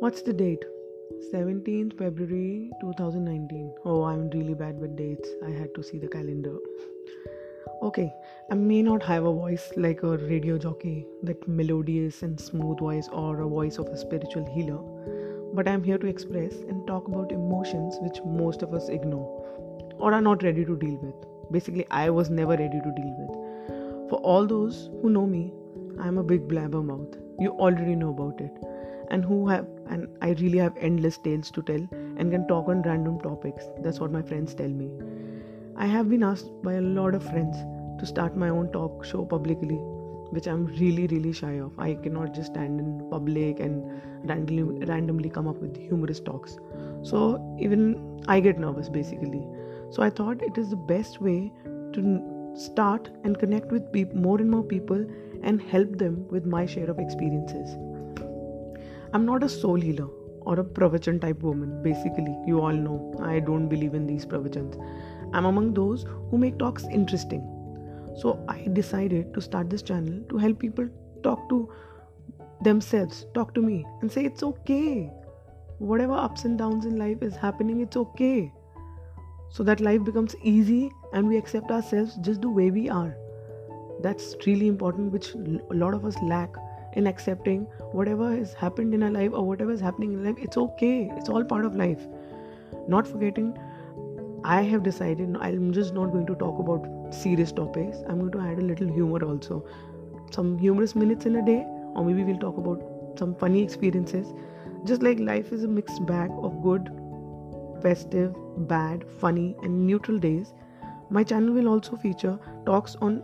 What's the date? 17th February 2019. Oh, I'm really bad with dates. I had to see the calendar. Okay, I may not have a voice like a radio jockey, that melodious and smooth voice, or a voice of a spiritual healer, but I'm here to express and talk about emotions which most of us ignore or are not ready to deal with. Basically, I was never ready to deal with. For all those who know me, I'm a big blabbermouth. You already know about it and who have and I really have endless tales to tell and can talk on random topics. That's what my friends tell me. I have been asked by a lot of friends to start my own talk show publicly, which I'm really really shy of. I cannot just stand in public and randomly randomly come up with humorous talks. So even I get nervous basically. So I thought it is the best way to start and connect with more and more people and help them with my share of experiences. I'm not a soul healer or a pravachan type woman. Basically, you all know I don't believe in these pravachans. I'm among those who make talks interesting. So I decided to start this channel to help people talk to themselves, talk to me, and say it's okay. Whatever ups and downs in life is happening, it's okay. So that life becomes easy and we accept ourselves just the way we are. That's really important, which a lot of us lack in accepting whatever has happened in our life or whatever is happening in life it's okay. It's all part of life. Not forgetting i have decided i'm just not going to talk about serious topics. I'm going to add a little humor also. Some humorous minutes in a day or maybe we'll talk about some funny experiences. Just like life is a mixed bag of good festive bad funny and neutral days my channel will also feature talks on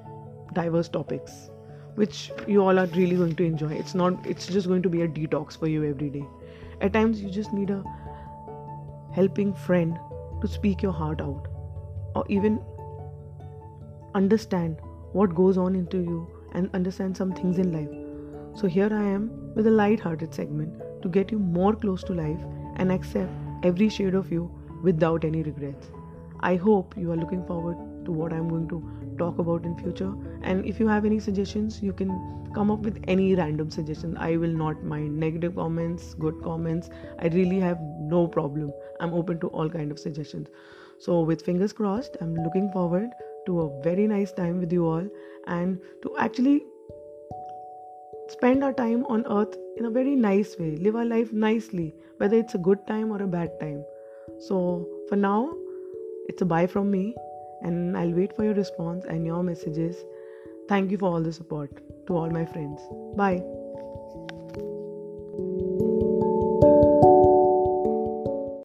diverse topics which you all are really going to enjoy. It's not it's just going to be a detox for you every day. At times you just need a helping friend to speak your heart out or even understand what goes on into you and understand some things in life. So here i am with a light-hearted segment to get you more close to life and accept every shade of you without any regrets i hope you are looking forward to what i'm going to talk about in future. And if you have any suggestions you can come up with any random suggestion. I will not mind. Negative comments good comments i really have no problem. I'm open to all kind of suggestions. So with fingers crossed i'm looking forward to a very nice time with you all and to actually spend our time on earth in a very nice way. Live our life nicely whether it's a good time or a bad time. So for now it's a bye from me and I'll wait for your response and your messages. Thank you for all the support to all my friends. Bye.